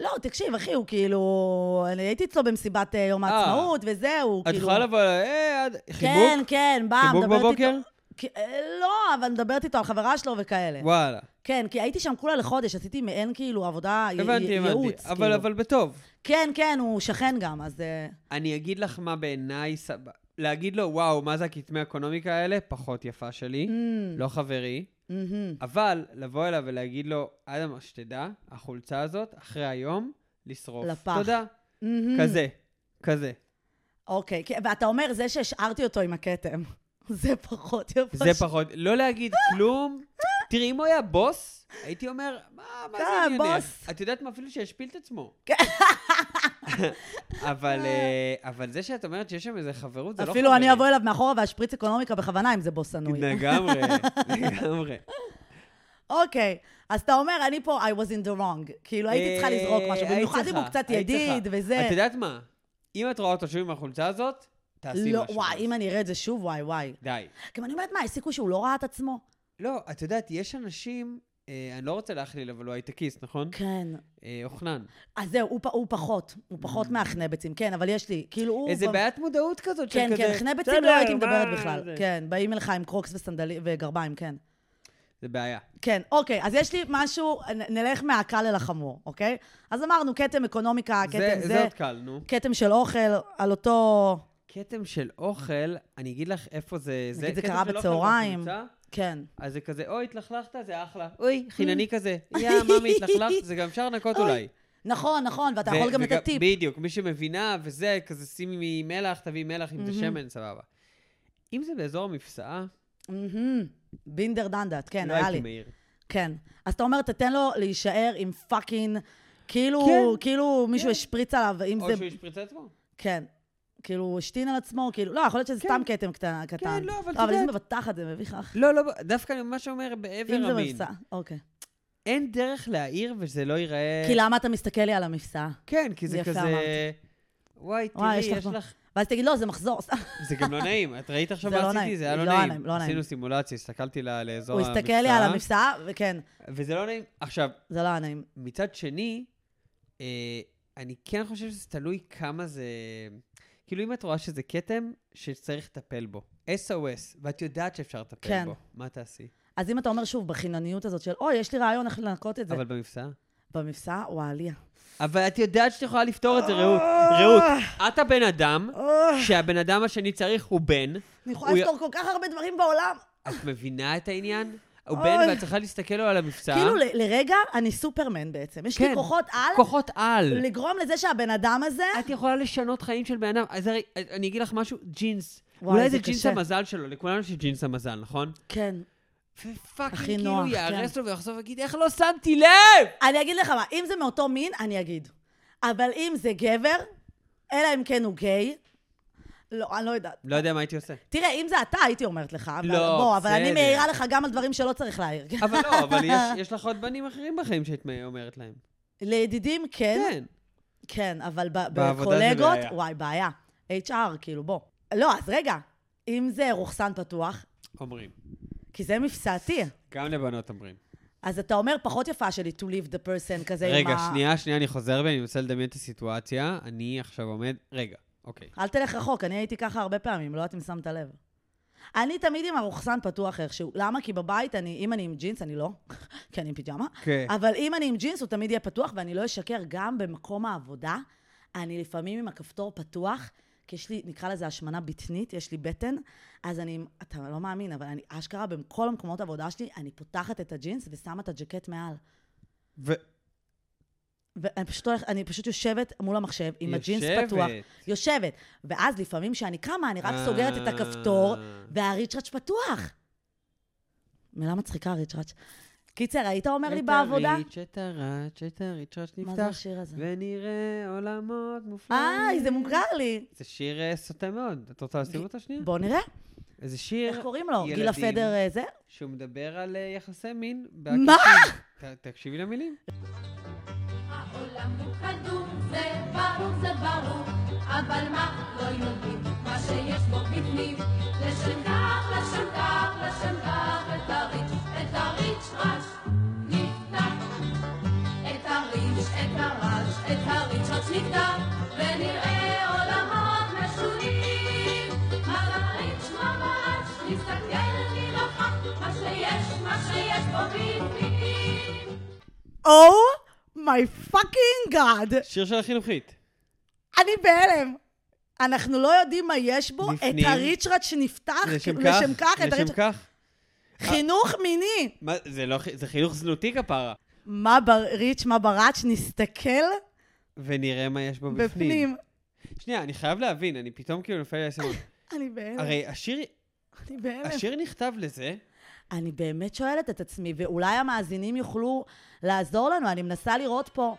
Speaker 1: לא, תקשיב, אחי, הוא כאילו... אני הייתי אצלו במסיבת אה, יום
Speaker 2: אה.
Speaker 1: העצמאות, וזהו,
Speaker 2: את
Speaker 1: כאילו...
Speaker 2: יכולה לבוא, אה, עד-
Speaker 1: כן,
Speaker 2: חיבוק?
Speaker 1: כן, בא,
Speaker 2: חיבוק
Speaker 1: מדברת
Speaker 2: בבוקר?
Speaker 1: איתו. כי- אה, לא, אבל מדברת איתו על חברה שלו וכאלה.
Speaker 2: וואלה.
Speaker 1: כן, כי הייתי שם כולה לחודש, עשיתי מעין כאילו עבודה,
Speaker 2: הבנתי,
Speaker 1: י-
Speaker 2: הבנתי.
Speaker 1: ייעוץ.
Speaker 2: אבל,
Speaker 1: כאילו.
Speaker 2: אבל בטוב.
Speaker 1: כן, כן, הוא שכן גם, אז... אה,
Speaker 2: אני אגיד לך מה בעיניי סבבה. להגיד לו, וואו, מה זה הכתמי אקונומיקה האלה? פחות יפה שלי,
Speaker 1: Mm.
Speaker 2: לא חברי.
Speaker 1: מהמם.
Speaker 2: אבל לבוא אליו ולהגיד לו, אדם, שתדע, החולצה הזאת, אחרי היום, לשרוף.
Speaker 1: לפח.
Speaker 2: תודה.
Speaker 1: מהמם.
Speaker 2: כזה, כזה.
Speaker 1: אוקיי, כן, ואתה אומר, זה שהשארתי אותו עם הכתם, זה פחות יפה.
Speaker 2: זה פחות, לא להגיד כלום. תראי, אם הוא היה בוס, הייתי אומר, מה, מה זה עניינך?
Speaker 1: בוס.
Speaker 2: את יודעת מה, אפילו שהשפיל את עצמו.
Speaker 1: כן.
Speaker 2: אבל, אה, אבל זה שאת אומרת שיש שם איזה חברות, זה לא חברי.
Speaker 1: אפילו אני אבוא אליו מאחורה ואשפריץ אקונומיקה בכוונה, אם זה בוס שנואי.
Speaker 2: לגמרי, לגמרי.
Speaker 1: אוקיי, אז אתה אומר, אני פה, I was in the wrong. כאילו, הייתי צריכה לזרוק משהו,
Speaker 2: אה,
Speaker 1: במיוחד אם הוא קצת ידיד. וזה.
Speaker 2: את יודעת מה? אם את רואה אותו שוב עם החולצה הזאת, תעשי
Speaker 1: לא,
Speaker 2: משהו.
Speaker 1: וואי, אם אני אראה את זה שוב, וואי, וואי.
Speaker 2: די.
Speaker 1: גם אני אומרת, מה, יש סיכוי שהוא לא ראה את עצמו?
Speaker 2: לא, את יודעת, יש אנשים, אה, אני לא רוצה להכליל, אבל הוא הייטקיסט, נכון?
Speaker 1: כן.
Speaker 2: אה, אוכנן.
Speaker 1: אז זהו, הוא, הוא פחות, הוא פחות מהחנבצים, כן, אבל יש לי, כאילו הוא...
Speaker 2: Mm. איזה בעיית מודעות כזאת
Speaker 1: כן,
Speaker 2: כזה...
Speaker 1: כן, חנבצים
Speaker 2: בסדר,
Speaker 1: לא הייתי
Speaker 2: מה
Speaker 1: מדברת בכלל.
Speaker 2: זה?"
Speaker 1: כן, באים אליך עם קרוקס וסנדלים וגרביים, כן.
Speaker 2: זה בעיה.
Speaker 1: כן, אוקיי, אז יש לי משהו, נ- נלך מהקל אל החמור, אוקיי? אז אמרנו, כתם אקונומיקה, כתם
Speaker 2: זה,
Speaker 1: זה,
Speaker 2: זה עוד קל, נו.
Speaker 1: כתם של אוכל, על אותו...
Speaker 2: כתם של אוכל, אני אגיד לך איפה זה...
Speaker 1: נגיד זה
Speaker 2: כתם
Speaker 1: קרה בצהריים. כן.
Speaker 2: אז זה כזה, אוי, התלכלכת, זה אחלה. אוי, חינני כזה. יא, ממי, התלכלכת, זה גם אפשר לנקות אולי.
Speaker 1: נכון, נכון, ואתה יכול גם לתת טיפ.
Speaker 2: בדיוק, מי שמבינה, וזה, כזה שימי מלח, תביאי מלח, אם זה. שמן, סבבה. אם זה באזור המפשעה.
Speaker 1: Been there, done that, כן,
Speaker 2: לא
Speaker 1: היה
Speaker 2: הייתי
Speaker 1: לי.
Speaker 2: מעיר.
Speaker 1: כן. אז אתה אומר, תתן לו להישאר עם fucking, כאילו,
Speaker 2: כן.
Speaker 1: כאילו מישהו
Speaker 2: כן.
Speaker 1: השפריץ עליו, אם
Speaker 2: או
Speaker 1: זה...
Speaker 2: שהוא השפריץ לעצמו.
Speaker 1: כן. כאילו, הוא השתין על עצמו, כאילו, לא, יכול להיות שזה
Speaker 2: כן.
Speaker 1: סתם כתם קטן. קטן.
Speaker 2: לא, אבל
Speaker 1: לא, אבל אם זה בתחת, זה מביך לך.
Speaker 2: לא, לא, דווקא אני ממש אומר באבר
Speaker 1: אם זה
Speaker 2: המין.
Speaker 1: מבצע, אוקיי.
Speaker 2: אין דרך להעיר וזה לא ייראה...
Speaker 1: כי למה אתה מסתכל לי על המפשעה?
Speaker 2: כן, כי זה כזה... וואי, תראי,
Speaker 1: יש לך. ואז תגיד, לא, זה מחזור.
Speaker 2: זה גם לא נעים. את ראית עכשיו מה
Speaker 1: לא
Speaker 2: עשיתי? זה היה לא
Speaker 1: לא
Speaker 2: נעים.
Speaker 1: לא נעים.
Speaker 2: עשינו סימולציה, הסתכלתי לאזור
Speaker 1: הוא
Speaker 2: המבצע.
Speaker 1: הסתכל לי על המפסע, וכן,
Speaker 2: וזה לא נעים. עכשיו,
Speaker 1: זה לא היה נעים.
Speaker 2: מצד שני, אה, אני כן חושב שזה תלוי כמה זה... כאילו, אם את רואה שזה כתם שצריך לטפל בו, SOS, ואת יודעת שאפשר לטפל
Speaker 1: כן.
Speaker 2: בו, מה תעשי?
Speaker 1: אז אם אתה אומר שוב, בחינניות הזאת של, אוי, יש לי רעיון איך לנקות את זה.
Speaker 2: אבל במבצע?
Speaker 1: במפסע, וואליה.
Speaker 2: אבל את יודעת שאת יכולה לפתור את זה, רעות. רעות, את הבן אדם שהבן אדם השני צריך הוא בן.
Speaker 1: אני יכולה לפתור כל כך הרבה דברים בעולם.
Speaker 2: את מבינה את העניין? הוא. בן ואת צריכה להסתכל לו על המבצע.
Speaker 1: כאילו, ל- לרגע, אני סופרמן בעצם. יש לי
Speaker 2: כן.
Speaker 1: כוחות על
Speaker 2: כוחות על.
Speaker 1: לגרום לזה שהבן אדם הזה...
Speaker 2: את יכולה לשנות חיים של בן אדם. אז הרי, אני אגיד לך משהו, ג'ינס.
Speaker 1: וואי,
Speaker 2: אולי
Speaker 1: זה
Speaker 2: זה ג'ינס
Speaker 1: קשה.
Speaker 2: המזל שלו, לכולנו יש ג'ינס המזל, נכון?
Speaker 1: כן.
Speaker 2: ופאקינג כאילו יהרס
Speaker 1: כן.
Speaker 2: לו ויחזור ויגיד, איך לא שמתי לב?
Speaker 1: אני אגיד לך מה, אם זה מאותו מין, אני אגיד. אבל אם זה גבר, אלא אם כן הוא גיי, לא, אני לא יודעת.
Speaker 2: לא יודע מה הייתי עושה.
Speaker 1: תראה, אם זה אתה, הייתי אומרת לך.
Speaker 2: לא,
Speaker 1: בוא, אבל אני
Speaker 2: בסדר.
Speaker 1: מעירה לך גם על דברים שלא צריך להעיר.
Speaker 2: אבל לא, אבל יש- יש לך עוד בנים אחרים בחיים שהיית אומרת להם.
Speaker 1: לידידים, כן.
Speaker 2: כן.
Speaker 1: כן, אבל בקולגות. וואי, בעיה. HR, כאילו, בוא. לא, אז רגע, אם זה רוכסן פתוח,
Speaker 2: אומרים.
Speaker 1: כי זה מבצעתי,
Speaker 2: גם לבנות אומרים.
Speaker 1: אז אתה אומר פחות יפה שלי to leave the person כזה עם
Speaker 2: רגע,
Speaker 1: ה...
Speaker 2: שנייה, שנייה, אני חוזר ואני מנסה לדמיין את הסיטואציה. אני עכשיו עומד... רגע, אוקיי.
Speaker 1: אל תלך רחוק, אני הייתי ככה הרבה פעמים, לא יודעת אם שמת לב. אני תמיד עם הרוכסן פתוח איכשהו. למה? כי בבית, אני, אם אני עם ג'ינס, אני לא, כי אני עם פיג'מה,
Speaker 2: כן.
Speaker 1: אבל אם אני עם ג'ינס, הוא תמיד יהיה פתוח, ואני לא אשקר, גם במקום העבודה, אני לפעמים עם הכפתור פתוח, כי יש לי, נקרא לזה השמנה בטנית, יש לי בטן, אז אני, אתה לא מאמין, אבל אני, אשכרה, בכל המקומות העבודה שלי, אני פותחת את הג'ינס ושמה את הג'קט מעל.
Speaker 2: ו...
Speaker 1: ואני פשוט, הולכת- אני פשוט יושבת מול המחשב עם הג'ינס. פתוח. יושבת. ואז לפעמים כשאני קמה, אני רק סוגרת את הכפתור,
Speaker 2: אה.
Speaker 1: והריצ'ראץ' פתוח. מילה מצחיקה, ריצ'ראץ'. קיצר, היית אומר לי
Speaker 2: את
Speaker 1: בעבודה?
Speaker 2: הריץ', את הריץ', את הריץ', ראש
Speaker 1: מה זה
Speaker 2: נפתח,
Speaker 1: השיר הזה?
Speaker 2: ונראה עולמות מופלאים.
Speaker 1: איי, זה מוכר לי.
Speaker 2: זה שיר אה, סוטה מאוד. את רוצה לשים אותו שנייה?
Speaker 1: בוא נראה,
Speaker 2: איזה שיר
Speaker 1: איך קוראים לו? גילה. פדר אה, זה?
Speaker 2: שהוא מדבר על אה, יחסי מין.
Speaker 1: מה?
Speaker 2: תקשיבי למילים.
Speaker 3: העולם הוא כדור, זה ברור, זה ברור, אבל מה לא יודעים, מה שיש בו בפנים. לשם כך, לשם כך, לשם כך, את הריץ', את הריץ' רץ', נפתח. את הריץ', את הרץ', את הריץ' רץ' נפתח, ונראה עולמות משונים. מה בריץ', מה ברץ', נסתכל מרחק, מה שיש, מה שיש בו בפנים.
Speaker 1: Oh my fucking God.
Speaker 2: שיר של החינוכית.
Speaker 1: אני בהלם. אנחנו לא יודעים מה יש בו, את. הריצ'ראץ' שנפתח,
Speaker 2: לשם כך,
Speaker 1: לשם כך,
Speaker 2: לשם. כך.
Speaker 1: חינוך מיני.
Speaker 2: מה, זה לא, זה חינוך זנותי כפרה.
Speaker 1: מה בריץ', מה בראץ', נסתכל
Speaker 2: ונראה מה יש בו בפנים.
Speaker 1: בפנים.
Speaker 2: שנייה, אני חייב להבין, אני פתאום כאילו נופל לי האסימון.
Speaker 1: אני בהלם.
Speaker 2: הרי השיר,
Speaker 1: אני בהלם.
Speaker 2: השיר נכתב לזה,
Speaker 1: אני באמת שואלת את עצמי, ואולי המאזינים יוכלו לעזור לנו, אני מנסה לראות פה,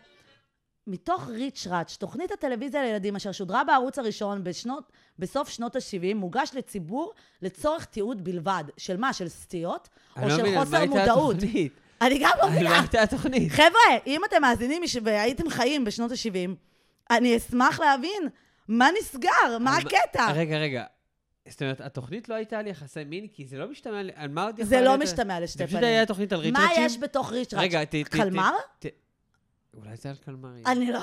Speaker 1: מתוך ריץ' ראץ', תוכנית הטלוויזיה לילדים אשר שודרה בערוץ הראשון בשנות, בסוף שנות ה-70, מוגש לציבור לצורך תיעוד בלבד. של מה? של סטיות?
Speaker 2: אני
Speaker 1: או
Speaker 2: לא
Speaker 1: של
Speaker 2: מבין,
Speaker 1: חוסר מודעות?
Speaker 2: התוכנית?
Speaker 1: אני גם לא
Speaker 2: על מה
Speaker 1: מבינה.
Speaker 2: הייתה התוכנית?
Speaker 1: חבר'ה, אם אתם מאזינים והייתם חיים בשנות ה-70, אני אשמח להבין מה נסגר, מה הקטע.
Speaker 2: רגע, רגע. זאת אומרת, התוכנית לא הייתה על יחסי מין, כי זה לא משתמע, על מה עוד יכול
Speaker 1: זה לא
Speaker 2: להיות-
Speaker 1: משתמע לשתי
Speaker 2: זה פשוט
Speaker 1: פנים.
Speaker 2: היה תוכנית על
Speaker 1: מה
Speaker 2: ריצ'רצ'ים?
Speaker 1: יש בתוך ריץ' ראץ'?
Speaker 2: רגע, ת...
Speaker 1: קלמר?
Speaker 2: ת- אולי זה על קלמרי.
Speaker 1: אני לא...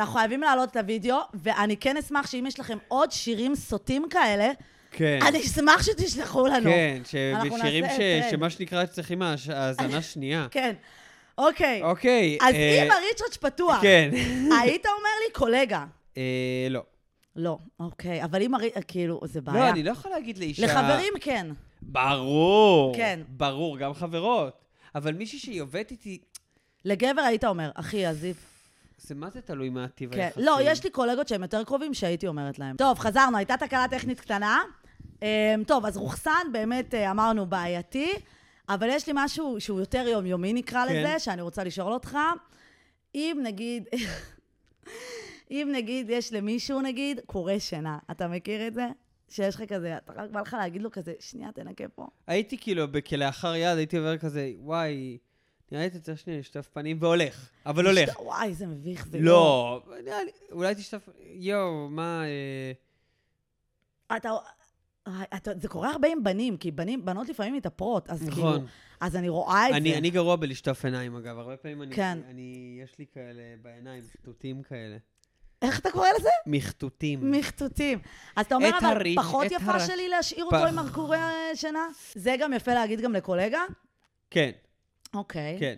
Speaker 1: אנחנו חייבים להעלות את הוידאו, ואני כן אשמח שאם יש לכם עוד שירים סוטים כאלה,
Speaker 2: כן.
Speaker 1: אני אשמח שתשלחו לנו.
Speaker 2: כן,
Speaker 1: אנחנו
Speaker 2: שבשירים
Speaker 1: נעשה
Speaker 2: ש-
Speaker 1: טרנד.
Speaker 2: שמה שנקרא צריכים האזנה שנייה.
Speaker 1: כן. אוקיי.
Speaker 2: אוקיי.
Speaker 1: אז
Speaker 2: אה,
Speaker 1: אם הריצ'ראץ' פתוח,
Speaker 2: כן.
Speaker 1: היית אומר לי קולגה.
Speaker 2: אה, לא.
Speaker 1: לא, אוקיי. אבל אם הריצ'ראץ', כאילו, זה בעיה.
Speaker 2: לא, אני לא יכול להגיד לאישה...
Speaker 1: לחברים כן.
Speaker 2: ברור.
Speaker 1: כן.
Speaker 2: ברור, גם חברות. אבל מישהי שהיא עובדת איתי,
Speaker 1: לגבר היית אומר, אחי, עזיב.
Speaker 2: זה מה זה תלוי מה טיב
Speaker 1: כן.
Speaker 2: היחסים.
Speaker 1: לא, יש לי קולגות שהם יותר קרובים שהייתי אומרת להם. טוב, חזרנו, הייתה תקלה טכנית קטנה. אמ, טוב, אז רוחסן באמת אה, אמרנו בעייתי, אבל יש לי משהו שהוא יותר יומיומי נקרא
Speaker 2: כן.
Speaker 1: לזה, שאני רוצה לשאול אותך. אם נגיד, אם נגיד יש למישהו נגיד קורא שינה, אתה מכיר את זה? שיש לך כזה, אתה רק בא לך להגיד לו כזה, שנייה, תנקה פה.
Speaker 2: הייתי כאילו, כלאחר יד, הייתי עובר כזה, וואי, נראה לי צריך שנייה לשטוף פנים והולך, אבל הולך.
Speaker 1: וואי, איזה מביך זה.
Speaker 2: לא, נראה לי, אולי תשטוף... יואו, מה... אה,
Speaker 1: אתה... אתה, זה קורה הרבה עם בנים, כי בנים, בנות לפעמים מתאפרות, אז
Speaker 2: נכון.
Speaker 1: כאילו, אז אני רואה את
Speaker 2: אני,
Speaker 1: זה.
Speaker 2: אני גרוע בלשטוף עיניים, אגב. הרבה פעמים אני,
Speaker 1: כן.
Speaker 2: אני... יש לי כאלה בעיניים, חטוטים כאלה.
Speaker 1: איך אתה קורא לזה?
Speaker 2: מחטוטים.
Speaker 1: מחטוטים. אז אתה אומר, אבל
Speaker 2: הריח,
Speaker 1: פחות יפה
Speaker 2: הרש-
Speaker 1: שלי להשאיר אותו עם הרקורי שינה? זה גם יפה להגיד גם לקולגה?
Speaker 2: כן,
Speaker 1: אוקיי.
Speaker 2: כן.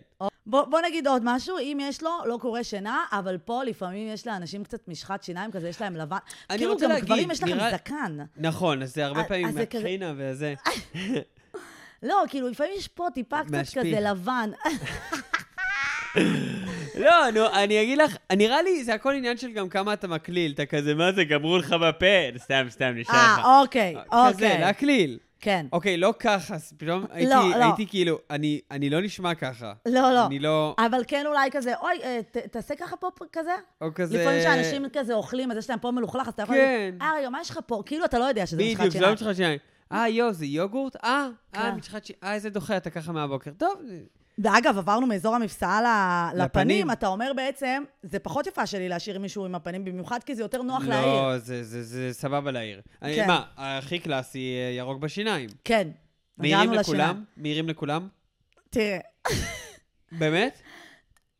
Speaker 1: בוא, בוא נגיד עוד משהו, אם יש לו, לא קורה שינה, אבל פה לפעמים יש לאנשים קצת משחת שיניים כזה, יש להם לבן.
Speaker 2: אני
Speaker 1: כאילו גם
Speaker 2: להגיד,
Speaker 1: גברים יש לכם
Speaker 2: נראה-
Speaker 1: זקן.
Speaker 2: נכון, אז זה הרבה
Speaker 1: אז-
Speaker 2: פעמים
Speaker 1: זה כזה-
Speaker 2: מהקרינה וזה.
Speaker 1: לא, כאילו לפעמים יש פה טיפה קצת. כזה לבן.
Speaker 2: לא, נו, אני אגיד לך, נראה לי זה הכל עניין של גם כמה אתה מקליל. אתה כזה, מה זה, גמרו לך בפה? סתם, סתם, נשאר לך.
Speaker 1: אה, אוקיי,
Speaker 2: כזה,
Speaker 1: אוקיי.
Speaker 2: להקליל.
Speaker 1: כן.
Speaker 2: אוקיי, לא ככה, פתאום הייתי,
Speaker 1: לא.
Speaker 2: הייתי כאילו, אני, אני לא נשמע ככה.
Speaker 1: לא, לא.
Speaker 2: אני לא,
Speaker 1: אבל כן אולי כזה, אוי, אה, ת- תעשה ככה פה כזה.
Speaker 2: או כזה...
Speaker 1: לפעמים כשאנשים כזה אוכלים, אז יש להם פה מלוכלך, אז אתה יכול
Speaker 2: כן.
Speaker 1: אה, רגע, מה יש לך פה? כאילו אתה לא יודע שזה משחת
Speaker 2: בדיוק, זה לא
Speaker 1: שיניים.
Speaker 2: משחת שיניים. אה, יואו, זה יוגורט? אה, אה,
Speaker 1: כן.
Speaker 2: משחת שיניים. אה, איזה דוחה אתה ככה מהבוקר. טוב,
Speaker 1: ואגב, עברנו מאזור המפסעה
Speaker 2: לפנים.
Speaker 1: לפנים, אתה אומר בעצם, זה פחות יפה שלי להשאיר מישהו עם הפנים, במיוחד כי זה יותר נוח להעיר.
Speaker 2: לא, זה- זה זה סבבה להעיר.
Speaker 1: כן.
Speaker 2: מה, הכי קלאסי, אה, ירוק בשיניים.
Speaker 1: כן. הגענו לשיניים.
Speaker 2: מהירים לכולם?
Speaker 1: תראה,
Speaker 2: באמת?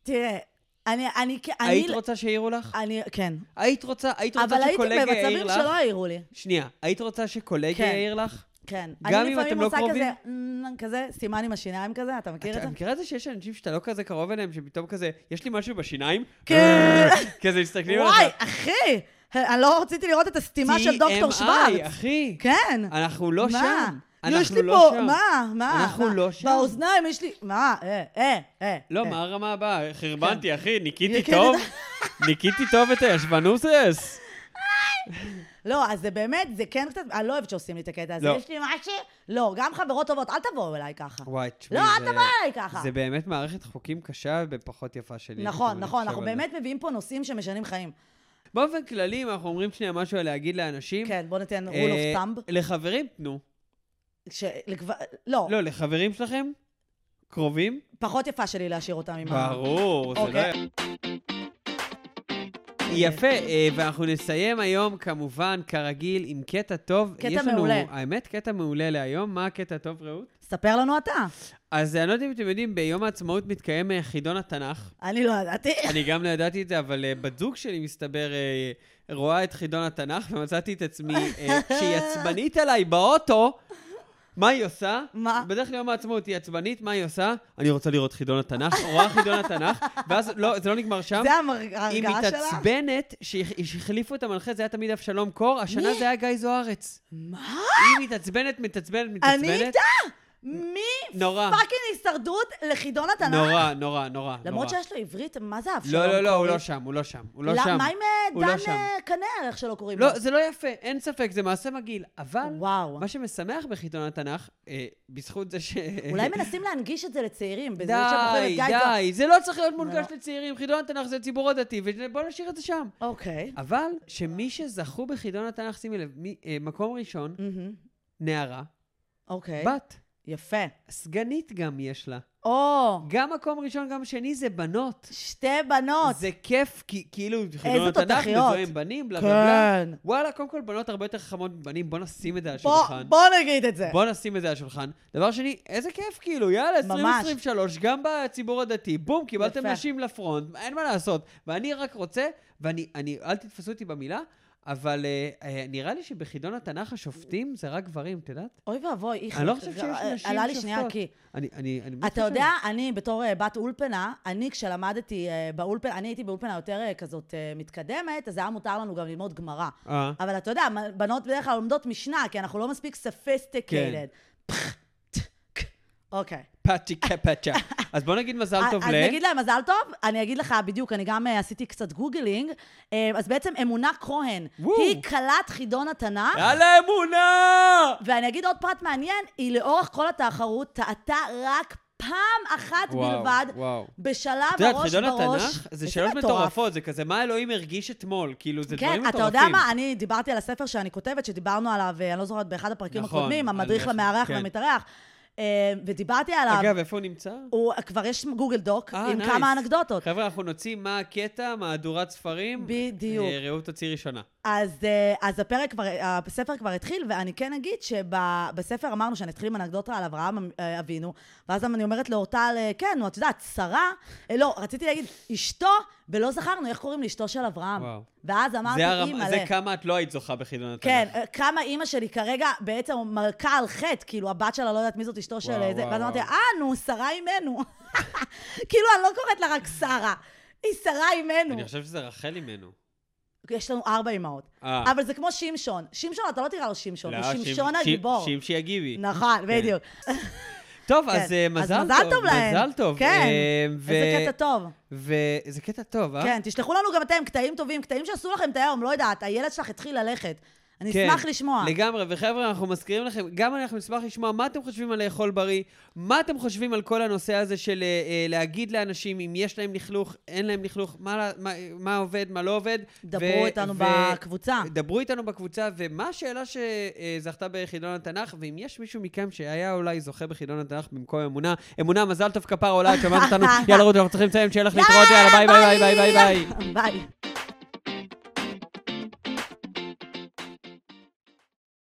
Speaker 1: תראה, אני, אני, אני,
Speaker 2: היית רוצה שיעירו לך?
Speaker 1: אני, כן.
Speaker 2: היית רוצה, היית רוצה
Speaker 1: אבל הייתי
Speaker 2: שקולגה יעיר
Speaker 1: במצבים
Speaker 2: לך?
Speaker 1: שלא העירו לי.
Speaker 2: שנייה, היית רוצה שקולגה
Speaker 1: כן.
Speaker 2: יעיר לך?
Speaker 1: כן.
Speaker 2: גם
Speaker 1: אני
Speaker 2: אם
Speaker 1: לפעמים
Speaker 2: אתם לא
Speaker 1: עושה
Speaker 2: קרובים?
Speaker 1: כזה, "אמ", כזה, סימן עם השיניים כזה, אתה מכיר את זה?
Speaker 2: מכירה את זה שיש אנשים שאתה לא כזה קרוב אליהם, שפתאום כזה, יש לי משהו בשיניים?
Speaker 1: כן.
Speaker 2: כזה מסתכלים עליך.
Speaker 1: וואי, אחי! אני לא רציתי לראות את הסתימה של דוקטור
Speaker 2: TMI,
Speaker 1: שוורץ.
Speaker 2: אחי.
Speaker 1: כן.
Speaker 2: אנחנו לא? שם.
Speaker 1: יש
Speaker 2: אנחנו
Speaker 1: לי
Speaker 2: לא
Speaker 1: פה,
Speaker 2: שם.
Speaker 1: מה? מה?
Speaker 2: אנחנו
Speaker 1: מה?
Speaker 2: לא שם.
Speaker 1: באוזניים יש לי, מה? אה, אה, אה.
Speaker 2: לא,
Speaker 1: אה.
Speaker 2: מה הרמה הבאה? חרבנתי, אחי, ניקיתי
Speaker 1: ניקיתי
Speaker 2: טוב? ניקיתי טוב את הישבנוסס?
Speaker 1: לא, אז זה באמת, זה כן קצת, אני לא אוהבת שעושים לי את הקטע הזה.
Speaker 2: לא.
Speaker 1: יש לי משהו, לא, גם חברות טובות, אל תבואו אליי ככה.
Speaker 2: וואי, תשמעי,
Speaker 1: לא, אל תבואו אליי ככה.
Speaker 2: זה באמת מערכת חוקים קשה ופחות יפה שלי.
Speaker 1: נכון, נכון,
Speaker 2: חושב
Speaker 1: אנחנו. באמת מביאים פה נושאים שמשנים חיים.
Speaker 2: באופן כללי, אם אנחנו אומרים שנייה משהו על להגיד לאנשים,
Speaker 1: כן, בוא ניתן rule
Speaker 2: אה,
Speaker 1: of thumb.
Speaker 2: לחברים, תנו.
Speaker 1: ש- לגב- לא,
Speaker 2: לא, לחברים שלכם, קרובים,
Speaker 1: פחות יפה שלי להשאיר אותם עם ה...
Speaker 2: ברור, זה לא... יפה, אה, ואנחנו נסיים היום, כמובן, כרגיל, עם קטע טוב.
Speaker 1: קטע
Speaker 2: יש לנו,
Speaker 1: מעולה.
Speaker 2: האמת, קטע מעולה להיום. מה הקטע טוב, רעות?
Speaker 1: ספר לנו אתה.
Speaker 2: אז אני לא יודע אם אתם יודעים, ביום העצמאות מתקיים אה, חידון התנ"ך.
Speaker 1: אני לא ידעתי.
Speaker 2: אני גם לא ידעתי את זה, אבל אה, בת זוג שלי, מסתבר, אה, רואה את חידון התנ"ך, ומצאתי את עצמי, כשהיא עצבנית עליי באוטו, מה היא עושה?
Speaker 1: מה?
Speaker 2: בדרך כלל יום העצמאות היא עצבנית, מה היא עושה? אני רוצה לראות חידון התנ"ך, רואה חידון התנ"ך, ואז לא, זה לא נגמר שם.
Speaker 1: זה
Speaker 2: היא
Speaker 1: ההרגעה שלה?
Speaker 2: מתעצבנת, שהח- שהחליפו את המנחה, זה היה תמיד אבשלום קור, השנה? זה היה גיא זוארץ.
Speaker 1: מה?
Speaker 2: היא מתעצבנת, מתעצבנת, מתעצבנת.
Speaker 1: אני איתה? מי
Speaker 2: נורא,
Speaker 1: fucking הישרדות לחידון התנ"ך?
Speaker 2: נורא, נורא, נורא.
Speaker 1: למרות
Speaker 2: נורא.
Speaker 1: שיש לו עברית, מה זה אבשלום
Speaker 2: לא, לא, לא, הוא? לא שם, הוא לא שם, הוא לא
Speaker 1: לא,
Speaker 2: שם.
Speaker 1: מה עם אה,
Speaker 2: לא
Speaker 1: דן
Speaker 2: שם.
Speaker 1: אה, כנר, איך שלא קוראים לו?
Speaker 2: לא, זה לא יפה, אין ספק, זה מעשה מגעיל. אבל,
Speaker 1: וואו.
Speaker 2: מה שמשמח בחידון התנ"ך, אה, בזכות זה ש...
Speaker 1: אולי מנסים להנגיש את זה לצעירים. בזה
Speaker 2: די. די, זה לא צריך להיות מונגש
Speaker 1: לא.
Speaker 2: לצעירים, חידון התנ"ך זה הציבור הדתי, ובוא נשאיר את זה שם.
Speaker 1: אוקיי.
Speaker 2: אבל, שמי שזכו בחידון התנ"ך, שימי לב, מקום ראשון. נערה,
Speaker 1: אוקיי.
Speaker 2: בת.
Speaker 1: יפה.
Speaker 2: סגנית גם יש לה.
Speaker 1: או,
Speaker 2: גם מקום ראשון, גם שני זה בנות.
Speaker 1: שתי בנות.
Speaker 2: זה כיף, כי כאילו,
Speaker 1: איזה
Speaker 2: התנ"ך
Speaker 1: תותחיות.
Speaker 2: מזוהים בנים, בלה בלה בלה.
Speaker 1: כן.
Speaker 2: וואלה, קודם כל, בנות הרבה יותר חכמות מבנים, בוא נשים את זה על
Speaker 1: בוא,
Speaker 2: השולחן.
Speaker 1: בוא נגיד את זה.
Speaker 2: בוא נשים את זה על השולחן. דבר שני, איזה כיף, כאילו, יאללה,
Speaker 1: ממש.
Speaker 2: 2023, גם בציבור הדתי, בום, קיבלתם
Speaker 1: יפה.
Speaker 2: נשים לפרונט, אין מה לעשות. ואני רק רוצה, ואני, אני, אל תתפסו אותי במילה, אבל אה, אה, נראה לי שבחידון התנ"ך השופטים זה רק גברים, את יודעת?
Speaker 1: אוי ואבוי, איך...
Speaker 2: אני לא חושב שיש נשים
Speaker 1: עלה לי שנייה,
Speaker 2: שופטות.
Speaker 1: כי...
Speaker 2: אני, אני, אני באמת
Speaker 1: אתה. יודע, אני בתור אה, בת אולפנה, אני כשלמדתי אה, באולפנה, אני הייתי באולפנה יותר כזאת מתקדמת, אז היה מותר לנו גם ללמוד גמרא.
Speaker 2: אה,
Speaker 1: אבל אתה יודע, בנות בדרך כלל לומדות משנה, כי אנחנו לא מספיק sophisticated. אוקיי.
Speaker 2: פאצ'י קפצ'ה. אז בוא נגיד מזל טוב
Speaker 1: אז
Speaker 2: ל...
Speaker 1: נגיד להם מזל טוב, אני אגיד לך בדיוק, אני גם אה, עשיתי קצת googling, אה, אז בעצם אמונה כהן. היא כלת חידון התנ"ך,
Speaker 2: יאללה אמונה!
Speaker 1: ואני אגיד עוד פרט מעניין, היא לאורך כל התחרות טעתה רק פעם אחת
Speaker 2: וואו,
Speaker 1: בלבד,
Speaker 2: וואו.
Speaker 1: בשלב
Speaker 2: את יודעת,
Speaker 1: הראש
Speaker 2: חידון
Speaker 1: בראש.
Speaker 2: התנ"ך זה שאלות. מטורפות, זה כזה, מה אלוהים הרגיש אתמול? כאילו, זה דברים
Speaker 1: כן,
Speaker 2: מטורפים.
Speaker 1: אתה יודע מה, אני דיברתי על הספר שאני כותבת, שדיברנו עליו, אה, אני לא זוכרת, באחד הפרקים
Speaker 2: נכון,
Speaker 1: הקודמים, המדריך למארח
Speaker 2: כן.
Speaker 1: אה, ודיברתי עליו.
Speaker 2: אגב, איפה הוא נמצא?
Speaker 1: הוא, כבר יש Google Doc
Speaker 2: אה,
Speaker 1: עם
Speaker 2: nice.
Speaker 1: כמה אנקדוטות.
Speaker 2: חבר'ה, אנחנו נוציא מה הקטע, מהדורת ספרים.
Speaker 1: בדיוק.
Speaker 2: אה, ראו תוציא ראשונה.
Speaker 1: אז, אז הפרק כבר, הספר כבר התחיל, ואני כן אגיד שבספר אמרנו שאני אתחיל עם אנקדוטה על אברהם אבינו, ואז אני אומרת לאורטל, כן, נו, את יודעת, שרה, לא, רציתי להגיד, אשתו, ולא זכרנו איך קוראים לאשתו של אברהם.
Speaker 2: וואו.
Speaker 1: ואז אמרתי,
Speaker 2: זה, הרמ...
Speaker 1: אימא'לה.
Speaker 2: זה כמה את לא היית זוכה בחידון התנ"ך.
Speaker 1: כן, אה, כמה אימא שלי כרגע בעצם מלכה על חטא, כאילו הבת שלה לא יודעת מי זאת אשתו של
Speaker 2: וואו,
Speaker 1: זה,
Speaker 2: וואו,
Speaker 1: ואז אמרתי. אה, נו, שרה אימנו. כאילו, אני לא קוראת לה רק שרה, היא שרה אימנו.
Speaker 2: אני חושב שזה רחל ממנו.
Speaker 1: יש לנו ארבע אימהות.
Speaker 2: אה.
Speaker 1: אבל זה כמו שמשון. שמשון, אתה לא תקרא לו שמשון, הוא
Speaker 2: לא,
Speaker 1: שמשון
Speaker 2: שימ-
Speaker 1: הגיבור.
Speaker 2: שימשי הגיבי.
Speaker 1: נכון, בדיוק.
Speaker 2: טוב,
Speaker 1: כן.
Speaker 2: אז אה,
Speaker 1: אז
Speaker 2: מזל
Speaker 1: מזל
Speaker 2: טוב.
Speaker 1: טוב להם.
Speaker 2: מזל טוב.
Speaker 1: כן.
Speaker 2: אה, ו-
Speaker 1: איזה קטע טוב.
Speaker 2: וזה קטע טוב, אה?
Speaker 1: כן, תשלחו לנו גם אתם קטעים טובים, קטעים שעשו לכם את היום, לא יודעת, הילד שלך התחיל ללכת. אני
Speaker 2: כן,
Speaker 1: אשמח לשמוע.
Speaker 2: לגמרי, וחבר'ה, אנחנו מזכירים לכם, גם אנחנו נשמח לשמוע מה אתם חושבים על לאכול בריא, מה אתם חושבים על כל הנושא הזה של אה, אה, להגיד לאנשים אם יש להם לכלוך, אין להם לכלוך, מה, מה, מה עובד, מה לא עובד.
Speaker 1: דברו איתנו בקבוצה.
Speaker 2: דברו איתנו בקבוצה, ומה השאלה שזכתה בחידון התנ"ך, ואם יש מישהו מכם שהיה אולי זוכה בחידון התנ"ך במקום אמונה, אמונה, מזל טוב כפרה עלייך, את שמעת אותנו, יאללה רות, אנחנו צריכים לציין, שיהיה לך להתראות, יאללה, ביי ביי ביי ביי ביי.
Speaker 1: ביי.